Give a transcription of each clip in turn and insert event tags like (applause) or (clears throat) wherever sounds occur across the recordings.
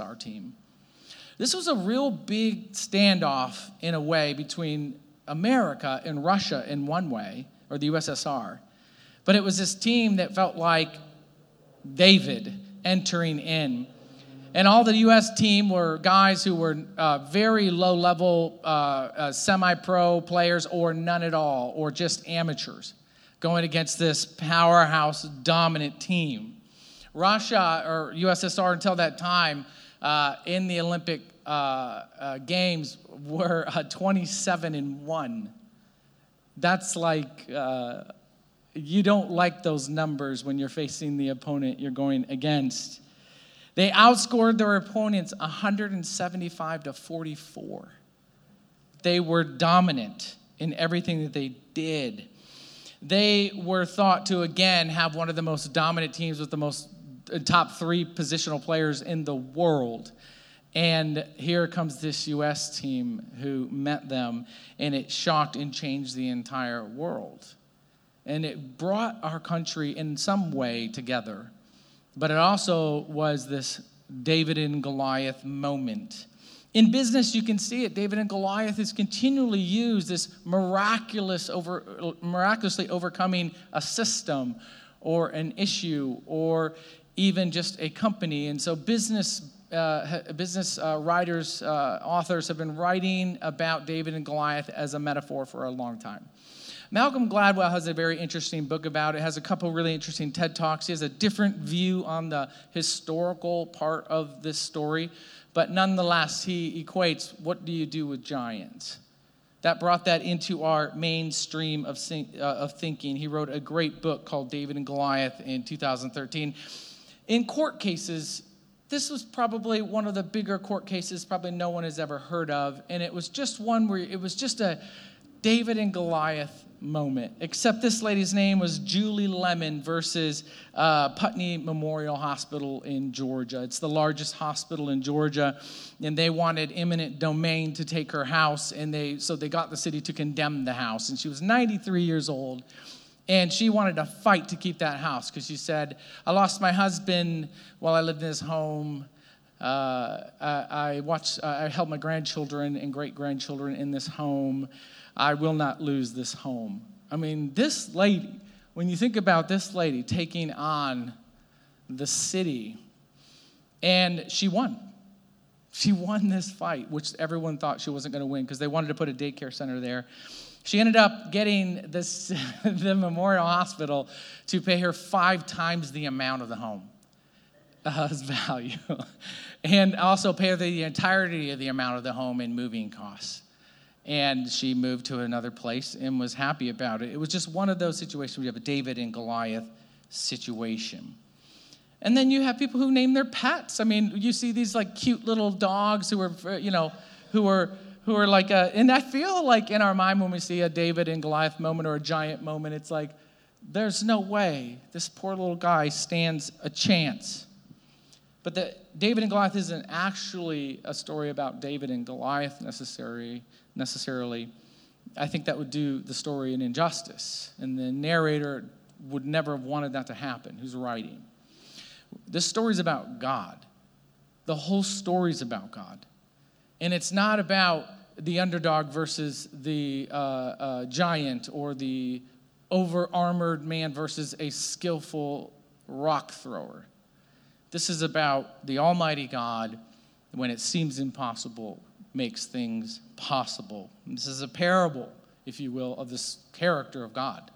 our team. This was a real big standoff in a way between America and Russia in one way, or the USSR. But it was this team that felt like David entering in. And all the U.S. team were guys who were uh, very low level uh, uh, semi pro players or none at all, or just amateurs going against this powerhouse dominant team. Russia or USSR until that time uh, in the Olympic uh, uh, Games were 27 and 1. That's like you don't like those numbers when you're facing the opponent you're going against. They outscored their opponents 175 to 44. They were dominant in everything that they did. They were thought to, again, have one of the most dominant teams with the most uh, Uh, top three positional players in the world. And here comes this U.S. team who met them, and it shocked and changed the entire world. And it brought our country in some way together. But it also was this David and Goliath moment. In business, you can see it. David and Goliath is continually used this miraculous over, miraculously overcoming a system or an issue or even just a company. And so, business uh, business uh, writers, uh, authors have been writing about David and Goliath as a metaphor for a long time. Malcolm Gladwell has a very interesting book about it. Has a couple really interesting TED Talks. He has a different view on the historical part of this story, but nonetheless, he equates what do you do with giants? That brought that into our mainstream of, uh, of thinking. He wrote a great book called David and Goliath in 2013. In court cases, this was probably one of the bigger court cases probably no one has ever heard of and it was just one where it was just a david and goliath moment. Except this lady's name was Julie Lemon versus uh, Putney Memorial Hospital in Georgia. It's the largest hospital in Georgia, and they wanted eminent domain to take her house, and they so they got the city to condemn the house. And she was 93 years old. And she wanted to fight to keep that house because she said, I lost my husband while I lived in his home. Uh, I, I, watched, uh, I held my grandchildren and great grandchildren in this home. I will not lose this home. I mean, this lady, when you think about this lady taking on the city, and she won. She won this fight, which everyone thought she wasn't going to win because they wanted to put a daycare center there. She ended up getting this, (laughs) the Memorial Hospital to pay her five times the amount of the home uh, (laughs) value, and also pay her the entirety of the amount of the home in moving costs and she moved to another place and was happy about it. It was just one of those situations where you have a David and Goliath situation. And then you have people who name their pets. I mean, you see these like cute little dogs who are, you know, who are who are like a, and I feel like in our mind when we see a David and Goliath moment or a giant moment, it's like, there's no way this poor little guy stands a chance. But the, David and Goliath isn't actually a story about David and Goliath necessarily necessarily, I think that would do the story an injustice. And the narrator would never have wanted that to happen, who's writing. This story is about God. The whole story is about God. And it's not about the underdog versus the uh, uh, giant or the over armored man versus a skillful rock thrower. This is about the Almighty God when it seems impossible makes things possible. This is a parable, if you will, of this character of God.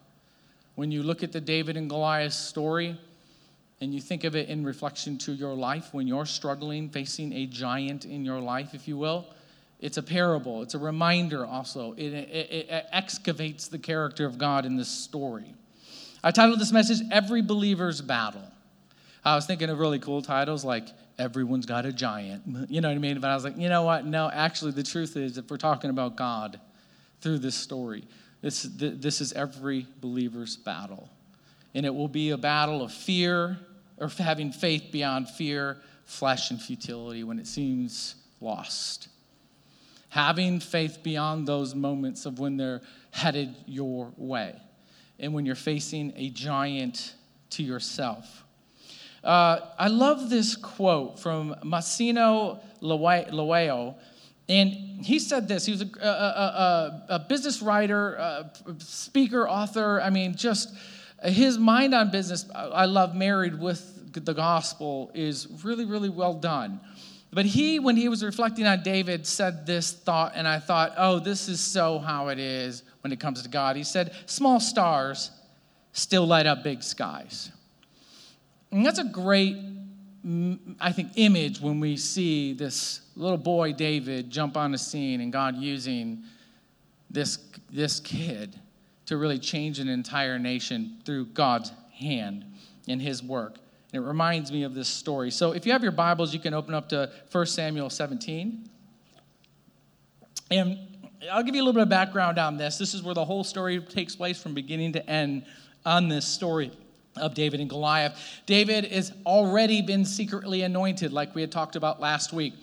When you look at the David and Goliath story and you think of it in reflection to your life, when you're struggling, facing a giant in your life, if you will, it's a parable. It's a reminder also. It, it, it excavates the character of God in this story. I titled this message, Every Believer's Battle. I was thinking of really cool titles like everyone's got a giant. You know what I mean? But I was like, you know what? No, actually, the truth is, if we're talking about God through this story, this, this is every believer's battle. And it will be a battle of fear or having faith beyond fear, flesh, and futility when it seems lost. Having faith beyond those moments of when they're headed your way and when you're facing a giant to yourself Uh, I love this quote from Massimo Loeo. And he said this. He was a, a, a, a business writer, a speaker, author. I mean, just his mind on business, I love married with the gospel, is really, really well done. But he, when he was reflecting on David, said this thought, and I thought, oh, this is so how it is when it comes to God. He said, small stars still light up big skies. And that's a great, mm, I think, image when we see this little boy, David, jump on the scene and God using this, this kid to really change an entire nation through God's hand in his work. And it reminds me of this story. So if you have your Bibles, you can open up to 1 Samuel 17. And I'll give you a little bit of background on this. This is where the whole story takes place from beginning to end on this story of David and Goliath. David has already been secretly anointed, like we had talked about last week,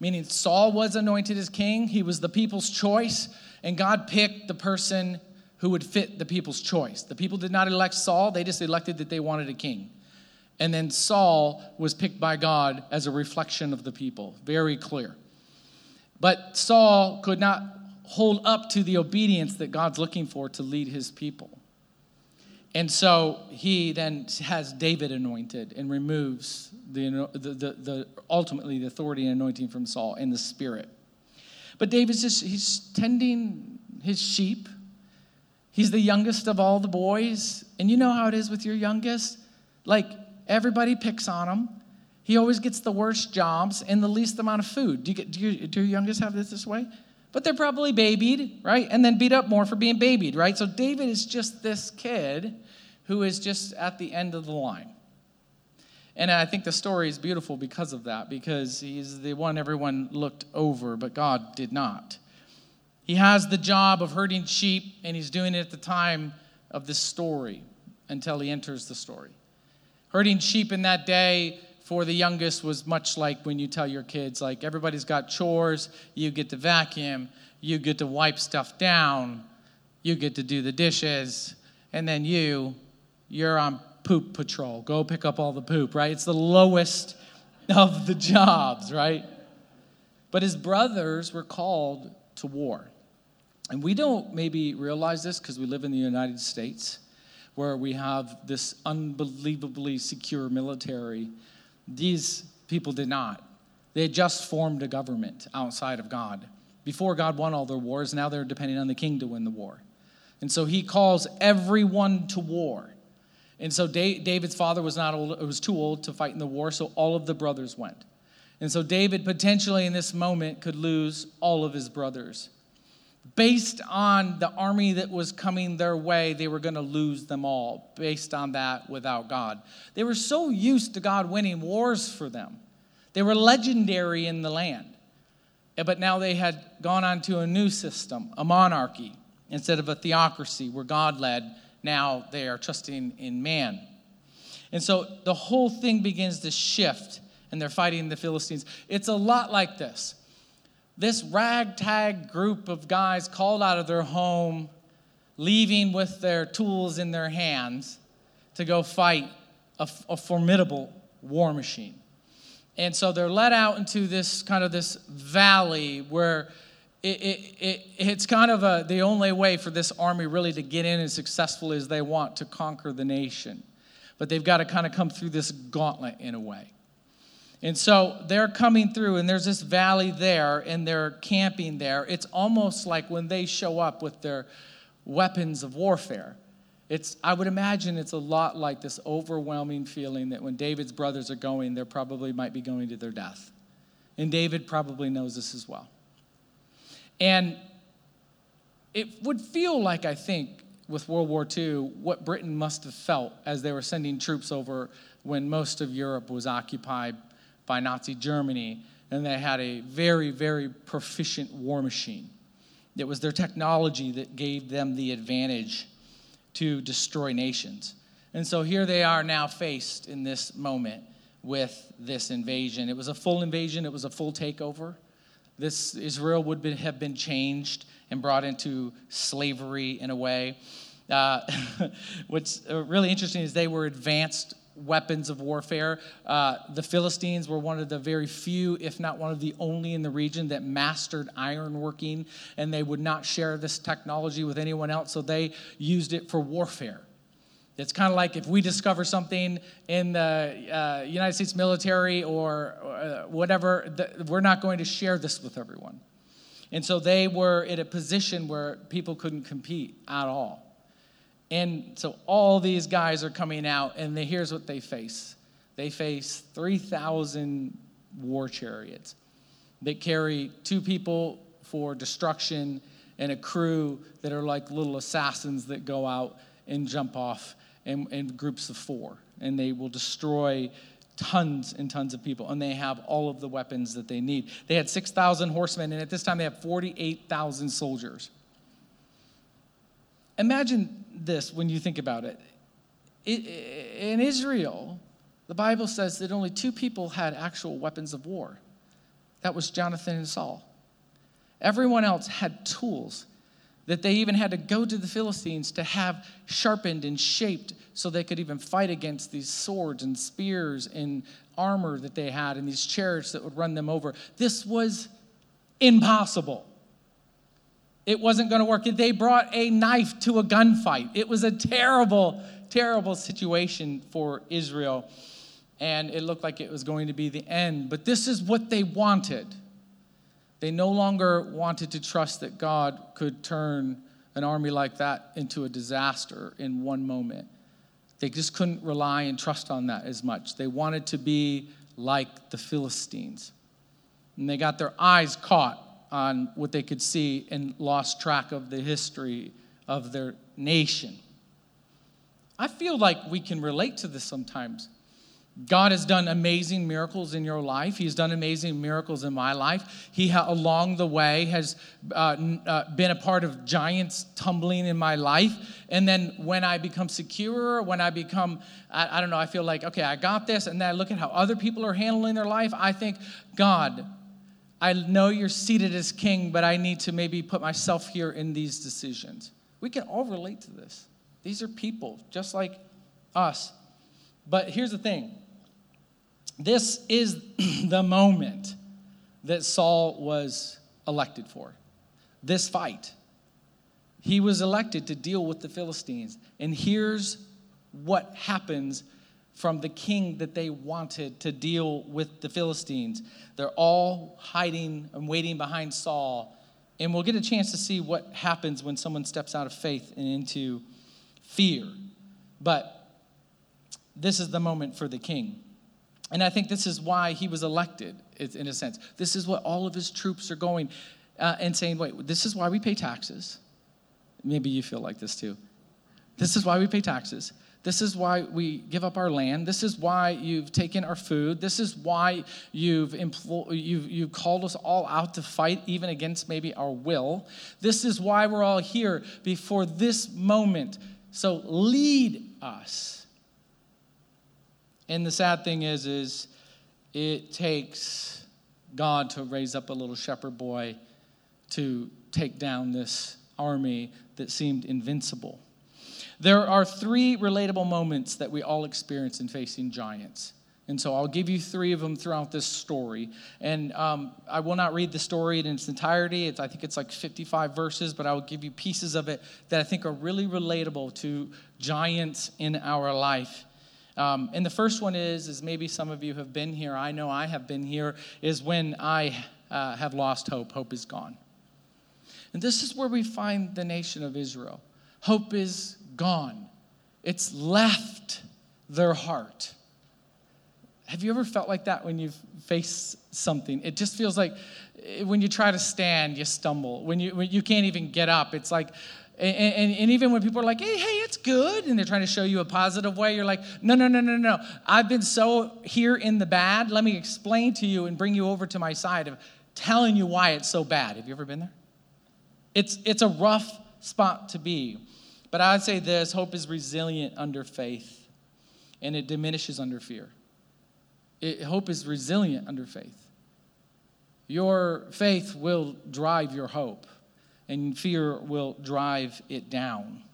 meaning Saul was anointed as king. He was the people's choice, and God picked the person who would fit the people's choice. The people did not elect Saul, they just elected that they wanted a king. And then Saul was picked by God as a reflection of the people. Very clear. But Saul could not hold up to the obedience that God's looking for to lead his people. And so he then has David anointed and removes the, the, the, the, ultimately the authority and anointing from Saul in the spirit. But David's just, he's tending his sheep. He's the youngest of all the boys. And you know how it is with your youngest? Like, Everybody picks on him. He always gets the worst jobs and the least amount of food. Do, you get, do, you, do your youngest have this this way? But they're probably babied, right? And then beat up more for being babied, right? So David is just this kid who is just at the end of the line. And I think the story is beautiful because of that, because he's the one everyone looked over, but God did not. He has the job of herding sheep, and he's doing it at the time of this story until he enters the story. Herding sheep in that day for the youngest was much like when you tell your kids, like, everybody's got chores, you get to vacuum, you get to wipe stuff down, you get to do the dishes, and then you, you're on poop patrol. Go pick up all the poop, right? It's the lowest of the jobs, right? But his brothers were called to war. And we don't maybe realize this because we live in the United States where we have this unbelievably secure military. These people did not. They had just formed a government outside of God. Before God won all their wars, now they're depending on the king to win the war. And so he calls everyone to war. And so David's father was not old, was too old to fight in the war, so all of the brothers went. And so David potentially in this moment could lose all of his brothers based on the army that was coming their way, they were going to lose them all based on that without God. They were so used to God winning wars for them, they were legendary in the land. Eh, but now they had gone on to a new system, a monarchy, instead of a theocracy where God led. Now they are trusting in man. And so the whole thing begins to shift, and they're fighting the Philistines. It's a lot like this this ragtag group of guys called out of their home, leaving with their tools in their hands to go fight a, a formidable war machine. And so they're led out into this kind of this valley where it, it, it, it's kind of a, the only way for this army really to get in as successful as they want to conquer the nation. But they've got to kind of come through this gauntlet in a way. And so they're coming through, and there's this valley there, and they're camping there. It's almost like when they show up with their weapons of warfare. It's, I would imagine it's a lot like this overwhelming feeling that when David's brothers are going, they probably might be going to their death. And David probably knows this as well. And it would feel like, I think, with World War II, what Britain must have felt as they were sending troops over when most of Europe was occupied by Nazi Germany, and they had a very, very proficient war machine. It was their technology that gave them the advantage to destroy nations. And so here they are now faced in this moment with this invasion. It was a full invasion, it was a full takeover. This Israel would be, have been changed and brought into slavery in a way. Uh, (laughs) what's uh, really interesting is they were advanced weapons of warfare. Uh, the Philistines were one of the very few, if not one of the only in the region, that mastered ironworking, and they would not share this technology with anyone else, so they used it for warfare. It's kind of like if we discover something in the uh, United States military or uh, whatever, we're not going to share this with everyone. And so they were in a position where people couldn't compete at all. And so all these guys are coming out, and they, here's what they face they face 3,000 war chariots that carry two people for destruction and a crew that are like little assassins that go out and jump off in, in groups of four. And they will destroy tons and tons of people, and they have all of the weapons that they need. They had 6,000 horsemen, and at this time they have 48,000 soldiers. Imagine this when you think about it. In Israel, the Bible says that only two people had actual weapons of war that was Jonathan and Saul. Everyone else had tools that they even had to go to the Philistines to have sharpened and shaped so they could even fight against these swords and spears and armor that they had and these chariots that would run them over. This was impossible. It wasn't going to work. They brought a knife to a gunfight. It was a terrible, terrible situation for Israel. And it looked like it was going to be the end. But this is what they wanted. They no longer wanted to trust that God could turn an army like that into a disaster in one moment. They just couldn't rely and trust on that as much. They wanted to be like the Philistines. And they got their eyes caught on what they could see and lost track of the history of their nation. I feel like we can relate to this sometimes. God has done amazing miracles in your life. He's done amazing miracles in my life. He, ha- along the way, has uh, uh, been a part of giants tumbling in my life. And then when I become secure, when I become, I, I don't know, I feel like, okay, I got this. And then I look at how other people are handling their life. I think, God, I know you're seated as king, but I need to maybe put myself here in these decisions. We can all relate to this. These are people just like us. But here's the thing this is (clears throat) the moment that Saul was elected for. This fight. He was elected to deal with the Philistines. And here's what happens from the king that they wanted to deal with the Philistines. They're all hiding and waiting behind Saul. And we'll get a chance to see what happens when someone steps out of faith and into fear. But this is the moment for the king. And I think this is why he was elected, in a sense. This is what all of his troops are going uh, and saying, wait, this is why we pay taxes. Maybe you feel like this too. This is why we pay taxes. This is why we give up our land. This is why you've taken our food. This is why you've, you've, you've called us all out to fight, even against maybe our will. This is why we're all here before this moment. So lead us. And the sad thing is, is it takes God to raise up a little shepherd boy to take down this army that seemed invincible. There are three relatable moments that we all experience in facing giants. And so I'll give you three of them throughout this story. And um, I will not read the story in its entirety. It's, I think it's like 55 verses, but I will give you pieces of it that I think are really relatable to giants in our life. Um, and the first one is, is maybe some of you have been here. I know I have been here. Is when I uh, have lost hope. Hope is gone. And this is where we find the nation of Israel. Hope is gone, it's left their heart. Have you ever felt like that when you face something? It just feels like eh, when you try to stand, you stumble. When you, when you can't even get up, it's like, and, and, and, even when people are like, hey, hey, it's good, and they're trying to show you a positive way, you're like, no, no, no, no, no. I've been so here in the bad. Let me explain to you and bring you over to my side of telling you why it's so bad. Have you ever been there? It's, it's a rough spot to be. But I would say this hope is resilient under faith, and it diminishes under fear. It, hope is resilient under faith. Your faith will drive your hope, and fear will drive it down.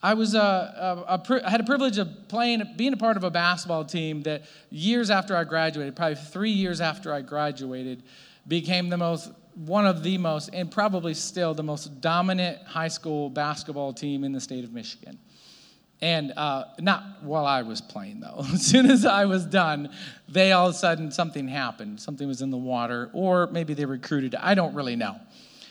I was uh, uh, a, a, a, I had a privilege of playing, being a part of a basketball team that years after I graduated, probably three years after I graduated, became the most, one of the most, and probably still the most dominant high school basketball team in the state of Michigan. And uh, not while I was playing, though. (laughs) As soon as I was done, they all of a sudden something happened. Something was in the water, or maybe they recruited. I don't really know.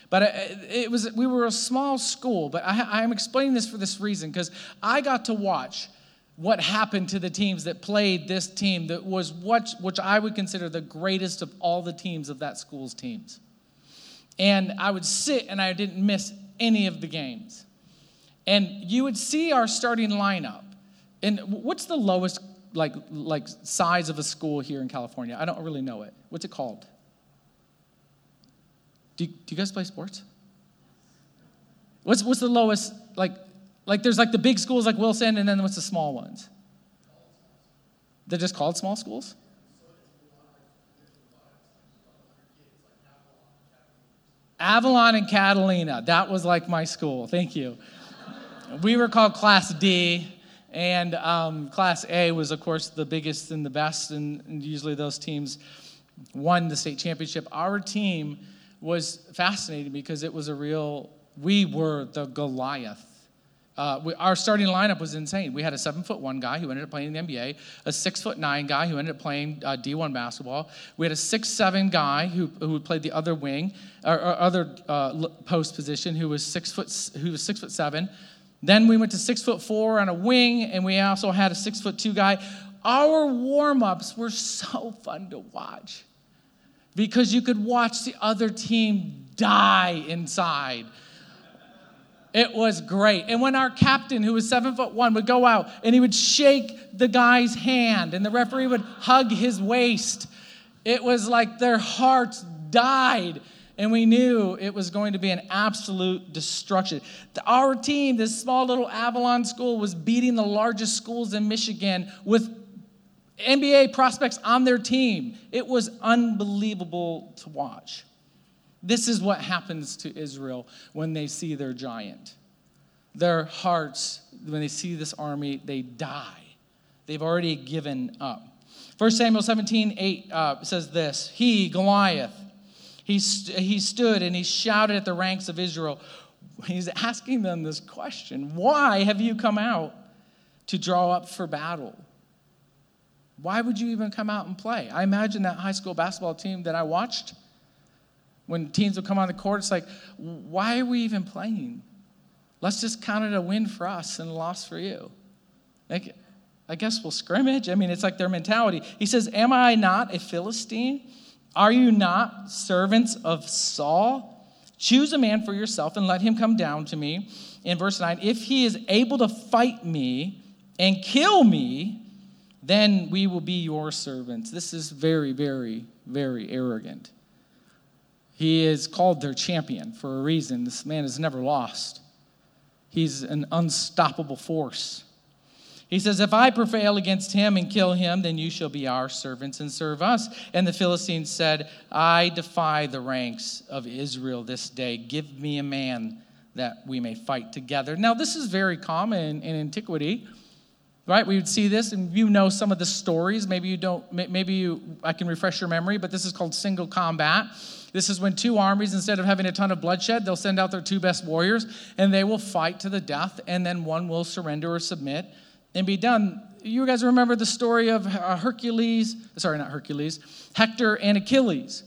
But uh, it was we were a small school. But I, I'm explaining this for this reason because I got to watch what happened to the teams that played this team that was what which I would consider the greatest of all the teams of that school's teams. And I would sit and I didn't miss any of the games. And you would see our starting lineup. And what's the lowest like like size of a school here in California? I don't really know it. What's it called? Do you, do you guys play sports? What's, what's the lowest, like, like there's like the big schools like Wilson, and then what's the small ones? They're just called small schools? Avalon and Catalina. That was like my school. Thank you. we were called Class D, and um, Class A was, of course, the biggest and the best, and, and usually those teams won the state championship. Our team was fascinating because it was a real, we were the Goliath. Uh, we, our starting lineup was insane. We had a seven foot one guy who ended up playing in the NBA, a six foot nine guy who ended up playing uh, D1 basketball. We had a six seven guy who, who played the other wing or, or other uh, post position who was six foot who was six foot seven. Then we went to six foot four on a wing, and we also had a six foot two guy. Our warm ups were so fun to watch because you could watch the other team die inside. It was great. And when our captain, who was seven foot one, would go out and he would shake the guy's hand and the referee would hug his waist, it was like their hearts died. And we knew it was going to be an absolute destruction. Our team, this small little Avalon school, was beating the largest schools in Michigan with NBA prospects on their team. It was unbelievable to watch. This is what happens to Israel when they see their giant. Their hearts, when they see this army, they die. They've already given up. 1 Samuel 17, 8 uh, says this He, Goliath, he, st- he stood and he shouted at the ranks of Israel. He's asking them this question Why have you come out to draw up for battle? Why would you even come out and play? I imagine that high school basketball team that I watched, when teams would come on the court, it's like, why are we even playing? Let's just count it a win for us and a loss for you. Like, I guess we'll scrimmage. I mean, it's like their mentality. He says, Am I not a Philistine? Are you not servants of Saul? Choose a man for yourself and let him come down to me. In verse 9, if he is able to fight me and kill me, then we will be your servants. This is very, very, very arrogant. He is called their champion for a reason. This man has never lost, he's an unstoppable force. He says, If I prevail against him and kill him, then you shall be our servants and serve us. And the Philistines said, I defy the ranks of Israel this day. Give me a man that we may fight together. Now, this is very common in antiquity right we would see this and you know some of the stories maybe you don't maybe you i can refresh your memory but this is called single combat this is when two armies instead of having a ton of bloodshed they'll send out their two best warriors and they will fight to the death and then one will surrender or submit and be done. You guys remember the story of uh, hercules sorry not hercules hector and achilles.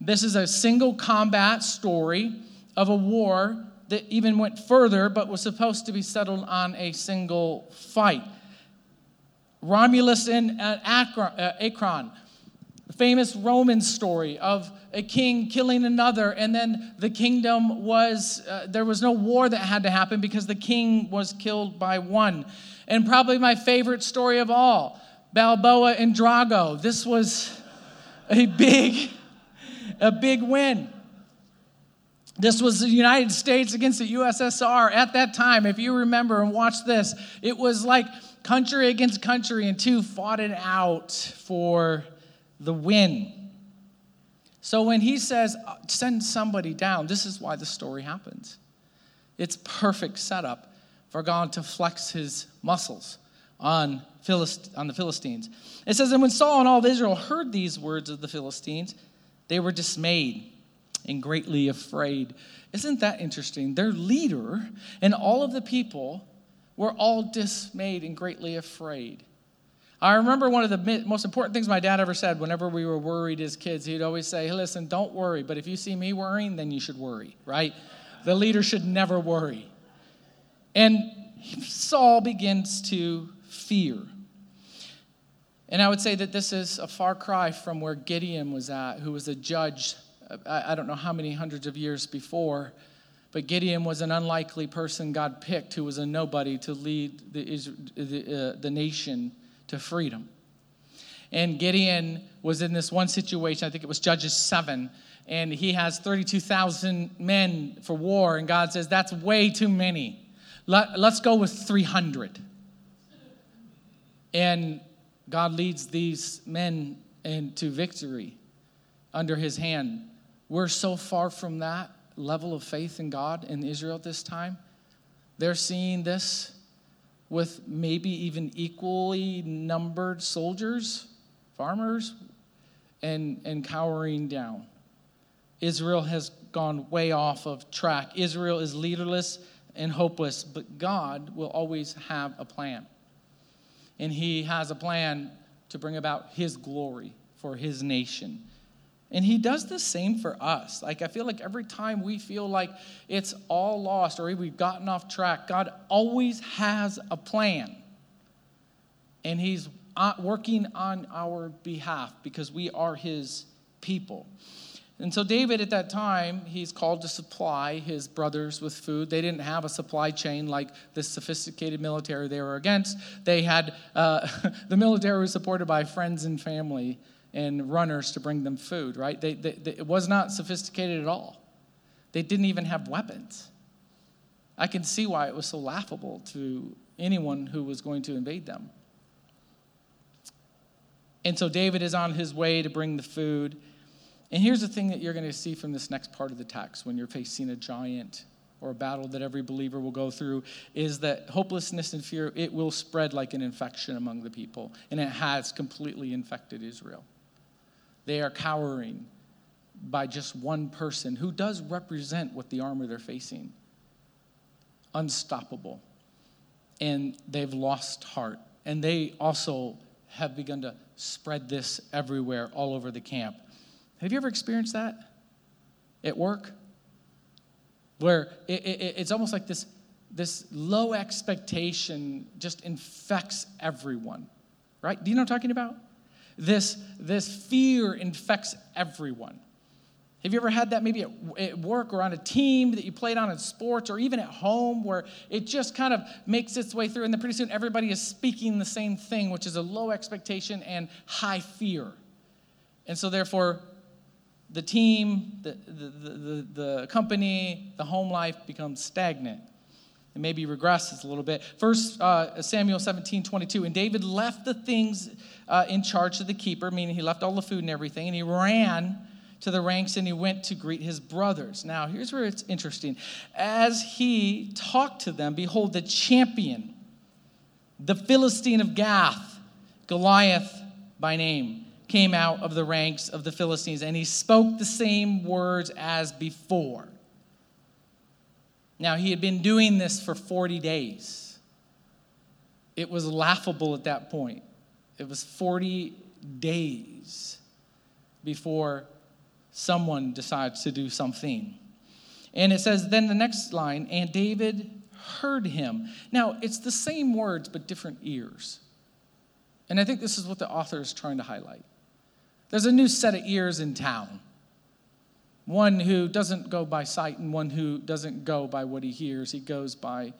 This is a single combat story of a war that even went further but was supposed to be settled on a single fight. Romulus and uh, Acron, the famous Roman story of a king killing another, and then the kingdom was, uh, there was no war that had to happen because the king was killed by one. And probably my favorite story of all, Balboa and Drago. This was a big, a big win. This was the United States against the USSR at that time. If you remember and watch this, it was like country against country, and two fought it out for the win. So when he says, uh, send somebody down, this is why the story happens. It's perfect setup for God to flex his muscles on, Philist- on the Philistines. It says, And when Saul and all of Israel heard these words of the Philistines, they were dismayed and greatly afraid. Isn't that interesting? Their leader and all of the people were all dismayed and greatly afraid. I remember one of the most important things my dad ever said whenever we were worried as kids. He'd always say, hey, listen, don't worry, but if you see me worrying, then you should worry, right? The leader should never worry. And Saul begins to fear. And I would say that this is a far cry from where Gideon was at, who was a judge, I don't know how many hundreds of years before. But Gideon was an unlikely person God picked who was a nobody to lead the, the, uh, the nation to freedom. And Gideon was in this one situation, I think it was Judges 7, and he has 32,000 men for war, and God says, That's way too many. Let, let's go with 300. And God leads these men into victory under his hand. We're so far from that level of faith in God in Israel at this time. They're seeing this with maybe even equally numbered soldiers, farmers, and, and cowering down. Israel has gone way off of track. Israel is leaderless and hopeless, but God will always have a plan. And He has a plan to bring about His glory for His nation. And he does the same for us. Like, I feel like every time we feel like it's all lost or we've gotten off track, God always has a plan. And he's uh, working on our behalf because we are his people. And so, David, at that time, he's called to supply his brothers with food. They didn't have a supply chain like this sophisticated military they were against. They had uh, (laughs) the military was supported by friends and family and runners to bring them food, right? They, they, they, it was not sophisticated at all. They didn't even have weapons. I can see why it was so laughable to anyone who was going to invade them. And so David is on his way to bring the food. And here's the thing that you're going to see from this next part of the text when you're facing a giant or a battle that every believer will go through is that hopelessness and fear it will spread like an infection among the people and it has completely infected Israel. They are cowering by just one person who does represent what the armor they're facing. Unstoppable. And they've lost heart. And they also have begun to spread this everywhere, all over the camp. Have you ever experienced that at work? Where it, it, it's almost like this, this low expectation just infects everyone, right? Do you know what I'm talking about? This, this fear infects everyone. Have you ever had that maybe at, at, work or on a team that you played on in sports or even at home where it just kind of makes its way through and then pretty soon everybody is speaking the same thing, which is a low expectation and high fear. And so, therefore, the team, the, the, the, the company, the home life becomes stagnant and maybe regresses a little bit. First uh, Samuel 17, 22. And David left the things uh, in charge of the keeper, meaning he left all the food and everything, and he ran to the ranks and he went to greet his brothers. Now, here's where it's interesting. As he talked to them, behold, the champion, the Philistine of Gath, Goliath by name, came out of the ranks of the Philistines, and he spoke the same words as before. Now, he had been doing this for 40 days. It was laughable at that point. It was 40 days before someone decides to do something. And it says, then the next line, and David heard him. Now, it's the same words, but different ears. And I think this is what the author is trying to highlight. There's a new set of ears in town one who doesn't go by sight and one who doesn't go by what he hears, he goes by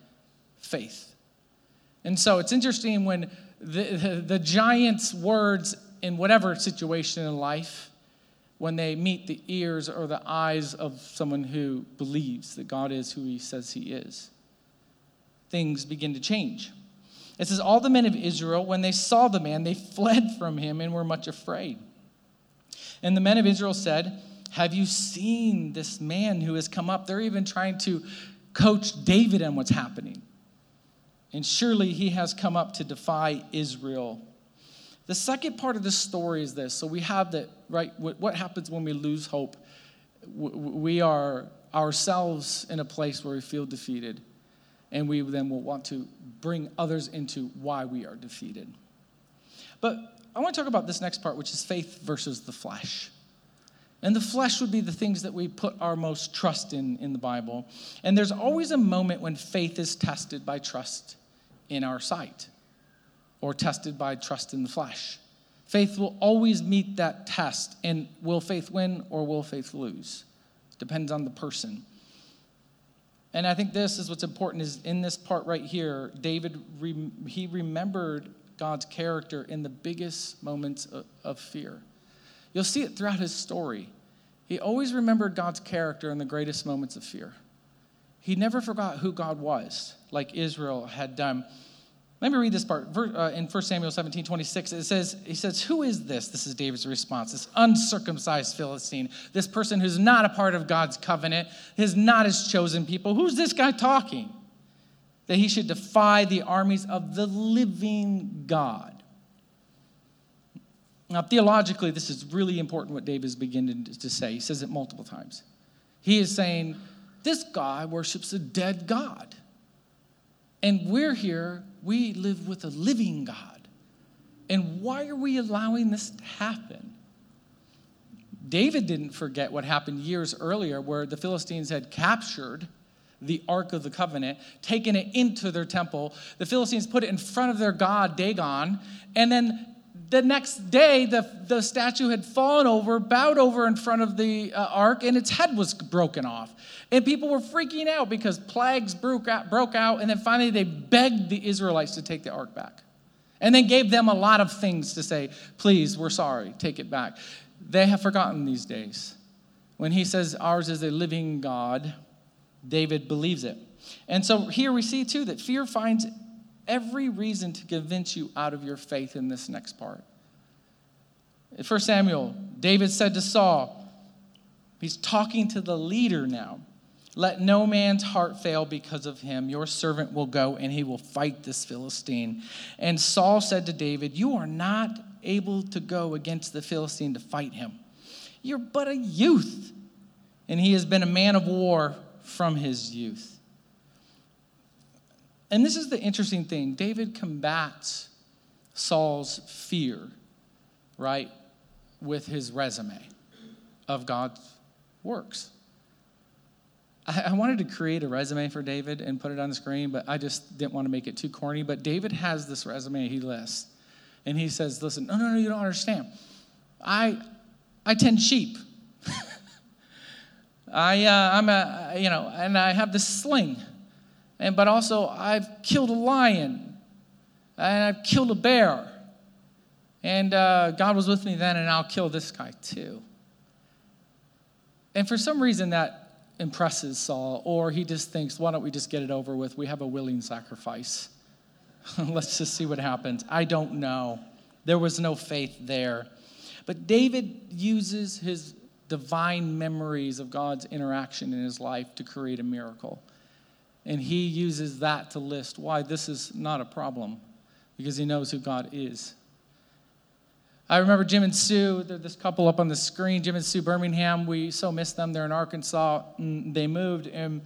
faith. And so it's interesting when the, the, (laughs) the giant's words in whatever situation in life, when they meet the ears or the eyes of someone who believes that God is who he says he is, things begin to change. It says, All the men of Israel, when they saw the man, they fled from him and were much afraid. And the men of Israel said, have you seen this man who has come up? They're even trying to coach David on what's happening. and surely he has come up to defy Israel. The second part of the story is this. So we have that, right? What happens when we lose hope? We are ourselves in a place where we feel defeated, and we then will want to bring others into why we are defeated. But I want to talk about this next part, which is faith versus the flesh. And the flesh would be the things that we put our most trust in in the Bible. And there's always a moment when faith is tested by trust in our sight or tested by trust in the flesh. Faith will always meet that test. And will faith win or will faith lose? Depends on the person. And I think this is what's important is in this part right here, David, he remembered God's character in the biggest moments of fear. You'll see it throughout his story. He always remembered God's character in the greatest moments of fear. He never forgot who God was, like Israel had done. Let me read this part. Uh, in 1 Samuel 17, 26, it says, He says, Who is this? This is David's response. This uncircumcised Philistine, this person who's not a part of God's covenant, is not his chosen people. Who's this guy talking? That he should defy the armies of the living God. Now, theologically, this is really important what David is beginning to say. He says it multiple times. He is saying, This guy worships a dead God. And we're here, we live with a living God. And why are we allowing this to happen? David didn't forget what happened years earlier, where the Philistines had captured the Ark of the Covenant, taken it into their temple. The Philistines put it in front of their god, Dagon, and then the next day, the, the statue had fallen over, bowed over in front of the uh, ark, and its head was broken off. And people were freaking out because plagues broke out, broke out, and then finally they begged the Israelites to take the ark back. And then gave them a lot of things to say, please, we're sorry, take it back. They have forgotten these days. When he says ours is a living God, David believes it. And so here we see too that fear finds every reason to convince you out of your faith in this next part. 1 Samuel, David said to Saul, he's talking to the leader now. Let no man's heart fail because of him. Your servant will go and he will fight this Philistine. And Saul said to David, You are not able to go against the Philistine to fight him. You're but a youth. And he has been a man of war from his youth. And this is the interesting thing David combats Saul's fear, right, with his resume of God's works. I, wanted to create a resume for David and put it on the screen, but I just didn't want to make it too corny. But David has this resume he lists. And he says, Listen, no, no, no, you don't understand. I, I tend sheep. (laughs) I, uh, I'm a, you know, and I have this sling. And, but also, I've killed a lion and I've killed a bear. And uh, God was with me then, and I'll kill this guy too. And for some reason, that impresses Saul, or he just thinks, why don't we just get it over with? We have a willing sacrifice. (laughs) Let's just see what happens. I don't know. There was no faith there. But David uses his divine memories of God's interaction in his life to create a miracle. And he uses that to list why this is not a problem, because he knows who God is. I remember Jim and Sue, they're this couple up on the screen, Jim and Sue Birmingham. We so miss them. They're in Arkansas. They moved, and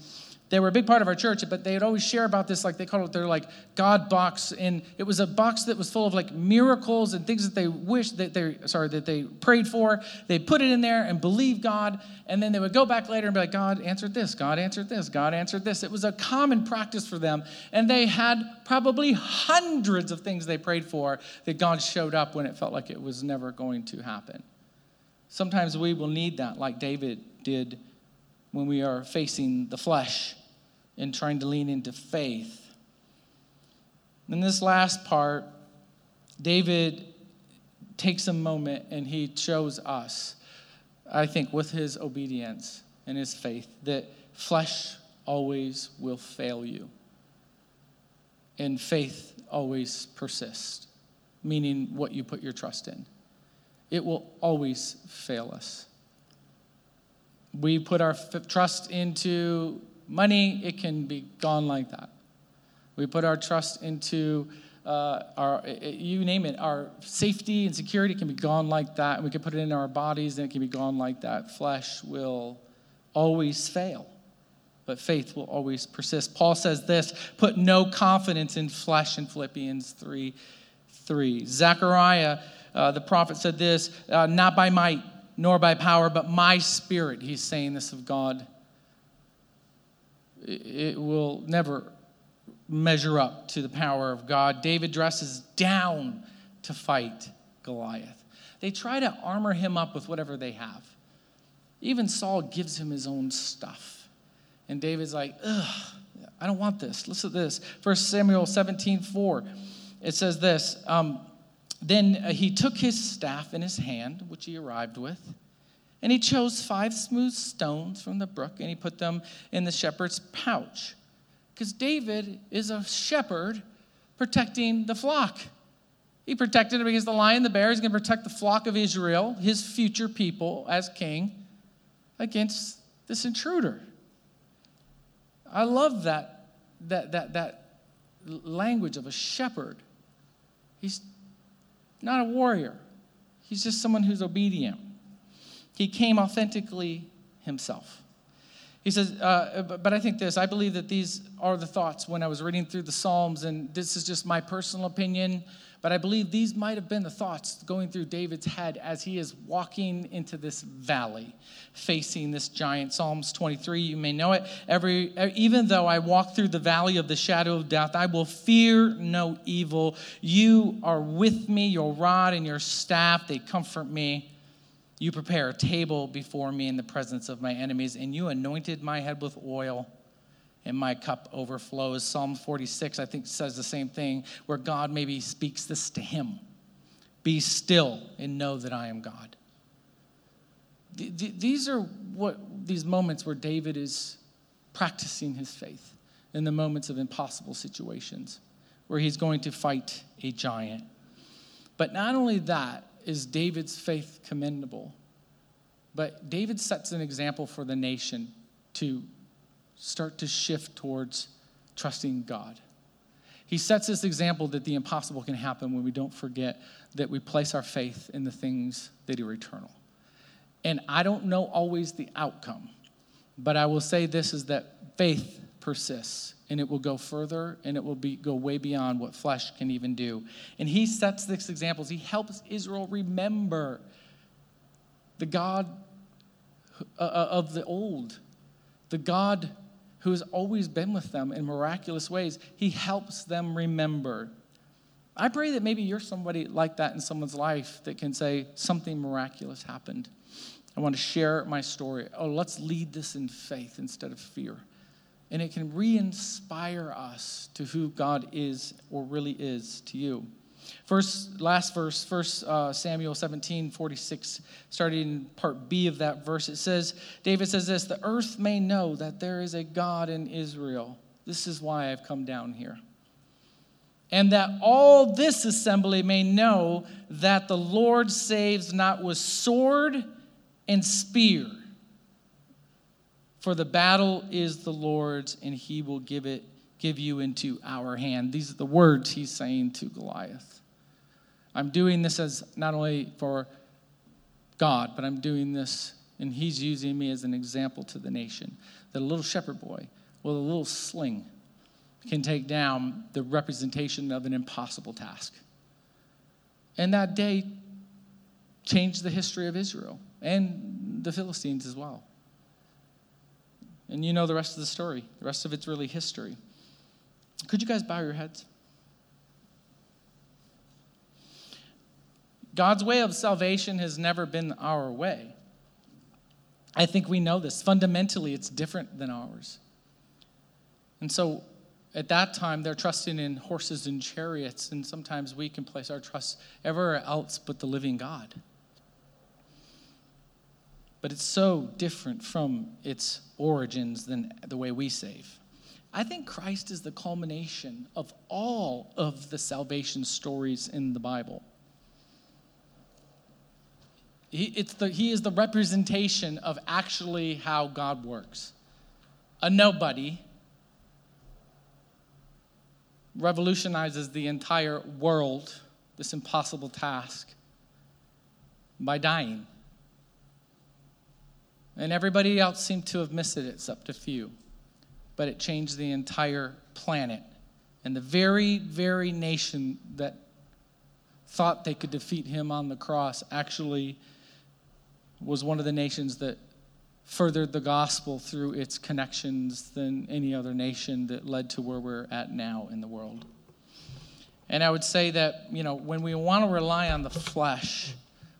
they were a big part of our church, but they'd always share about this, like they called it their like God box, and it was a box that was full of like miracles and things that they wished that they sorry that they prayed for. They put it in there and believed God, and then they would go back later and be like, God answered this, God answered this, God answered this. It was a common practice for them, and they had probably hundreds of things they prayed for that God showed up when it felt like it was never going to happen. Sometimes we will need that, like David did when we are facing the flesh and trying to lean into faith. In this last part, David takes a moment and he shows us, I think, with his obedience and his faith, that flesh always will fail you. And faith always persists, meaning what you put your trust in. It will always fail us. We put our f- trust into money, it can be gone like that. We put our trust into uh, our, you name it, our safety and security can be gone like that. We can put it in our bodies and it can be gone like that. Flesh will always fail, but faith will always persist. Paul says this put no confidence in flesh in Philippians 3 3. Zechariah, uh, the prophet, said this uh, not by might nor by power, but my spirit. He's saying this of God. It will never measure up to the power of God. David dresses down to fight Goliath. They try to armor him up with whatever they have. Even Saul gives him his own stuff. And David's like, ugh, I don't want this. Listen to this. 1 Samuel 17 4. It says this um, Then uh, he took his staff in his hand, which he arrived with, and he chose five smooth stones from the brook, and he put them in the shepherd's pouch because David is a shepherd protecting the flock. He protected it against the lion, the bear. He's going to protect the flock of Israel, his future people as king, against this intruder. I love that, that, that, that language of a shepherd. He's not a warrior, he's just someone who's obedient. He came authentically himself. He says, uh, but I think this, I believe that these are the thoughts when I was reading through the Psalms, and this is just my personal opinion, but I believe these might have been the thoughts going through David's head as he is walking into this valley, facing this giant. Psalms 23, you may know it. Every, even though I walk through the valley of the shadow of death, I will fear no evil. You are with me, your rod and your staff, they comfort me. You prepare a table before me in the presence of my enemies, and you anointed my head with oil, and my cup overflows. Psalm 46, I think, says the same thing, where God maybe speaks this to him Be still and know that I am God. These are what these moments where David is practicing his faith in the moments of impossible situations where he's going to fight a giant. But not only that, is David's faith commendable? But David sets an example for the nation to start to shift towards trusting God. He sets this example that the impossible can happen when we don't forget that we place our faith in the things that are eternal. And I don't know always the outcome, but I will say this is that faith persists and it will go further and it will be, go way beyond what flesh can even do. And he sets this example. He helps Israel remember the God uh, uh, of the old, the God who has always been with them in miraculous ways. He helps them remember. I pray that maybe you're somebody like that in someone's life that can say, something miraculous happened. I want to share my story. Oh, let's lead this in faith instead of fear and it can re inspire us to who God is or really is to you. First, last verse, First uh, Samuel 17, 46, starting in part B of that verse, it says, David says this, the earth may know that there is a God in Israel. This is why I've come down here. And that all this assembly may know that the Lord saves not with sword and spear for the battle is the Lord's, and he will give it give you into our hand. These are the words he's saying to Goliath. I'm doing this as not only for God, but I'm doing this, and he's using me as an example to the nation. That a little shepherd boy with a little sling can take down the representation of an impossible task. And that day changed the history of Israel and the Philistines as well. And you know the rest of the story. The rest of it's really history. Could you guys bow your heads? God's way of salvation has never been our way. I think we know this. Fundamentally, it's different than ours. And so at that time, they're trusting in horses and chariots, and sometimes we can place our trust everywhere else but the living God but it's so different from its origins than the way we save. I think Christ is the culmination of all of the salvation stories in the Bible. He, the, he is the representation of actually how God works. A nobody revolutionizes the entire world, this impossible task, by dying. And everybody else seemed to have missed it except a few. But it changed the entire planet. And the very, very nation that thought they could defeat him on the cross actually was one of the nations that furthered the gospel through its connections than any other nation that led to where we're at now in the world. And I would say that, you know, when we want to rely on the flesh,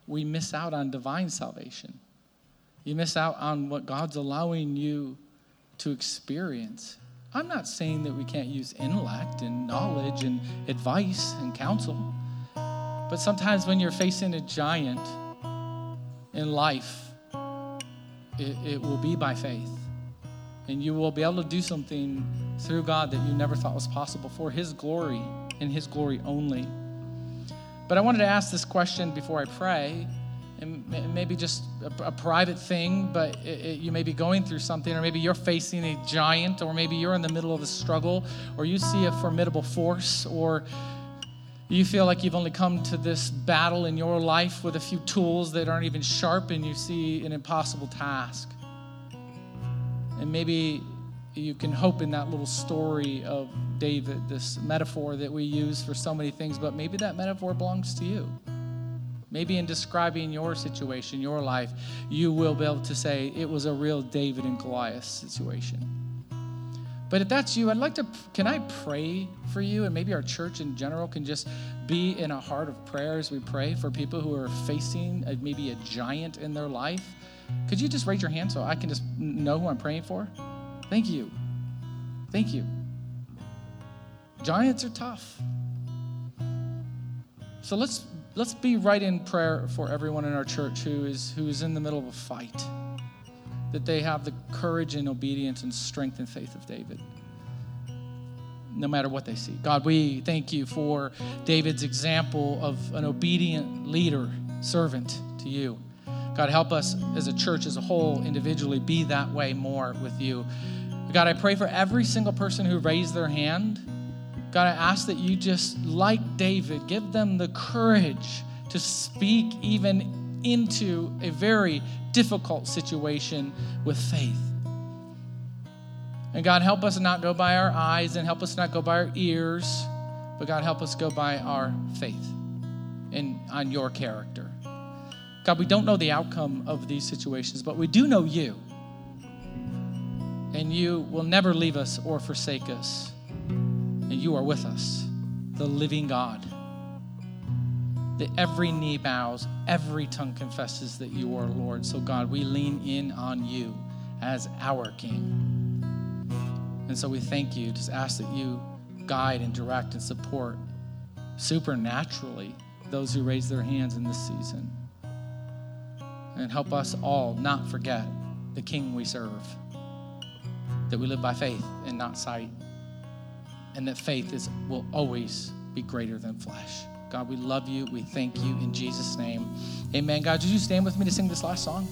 we miss out on divine salvation. You miss out on what God's allowing you to experience. I'm not saying that we can't use intellect and knowledge and advice and counsel, but sometimes when you're facing a giant in life, it, it will be by faith. And you will be able to do something through God that you never thought was possible for His glory and His glory only. But I wanted to ask this question before I pray and maybe just a, a private thing, but it, it, you may be going through something, or maybe you're facing a giant, or maybe you're in the middle of a struggle, or you see a formidable force, or you feel like you've only come to this battle in your life with a few tools that aren't even sharp, and you see an impossible task. And maybe you can hope in that little story of David, this metaphor that we use for so many things, but maybe that metaphor belongs to you. Maybe in describing your situation, your life, you will be able to say it was a real David and Goliath situation. But if that's you, I'd like to, can I pray for you? And maybe our church in general can just be in a heart of prayer as we pray for people who are facing a, maybe a giant in their life. Could you just raise your hand so I can just know who I'm praying for? Thank you. Thank you. Giants are tough. So let's let's be right in prayer for everyone in our church who is who is in the middle of a fight that they have the courage and obedience and strength and faith of david no matter what they see. God we thank you for david's example of an obedient leader servant to you. God help us as a church as a whole individually be that way more with you. God i pray for every single person who raised their hand God, I ask that you just, like David, give them the courage to speak even into a very difficult situation with faith. And God, help us not go by our eyes and help us not go by our ears, but God, help us go by our faith and on your character. God, we don't know the outcome of these situations, but we do know you. And you will never leave us or forsake us and you are with us, the living God. That every knee bows, every tongue confesses that you are Lord. So, God, we lean in on you as our King. And so we thank you. Just ask that you guide and direct and support supernaturally those who raise their hands in this season. And help us all not forget the King we serve, that we live by faith and not sight and that faith is will always be greater than flesh. God, we love you. We thank you in Jesus' name. Amen. God, would you stand with me to sing this last song?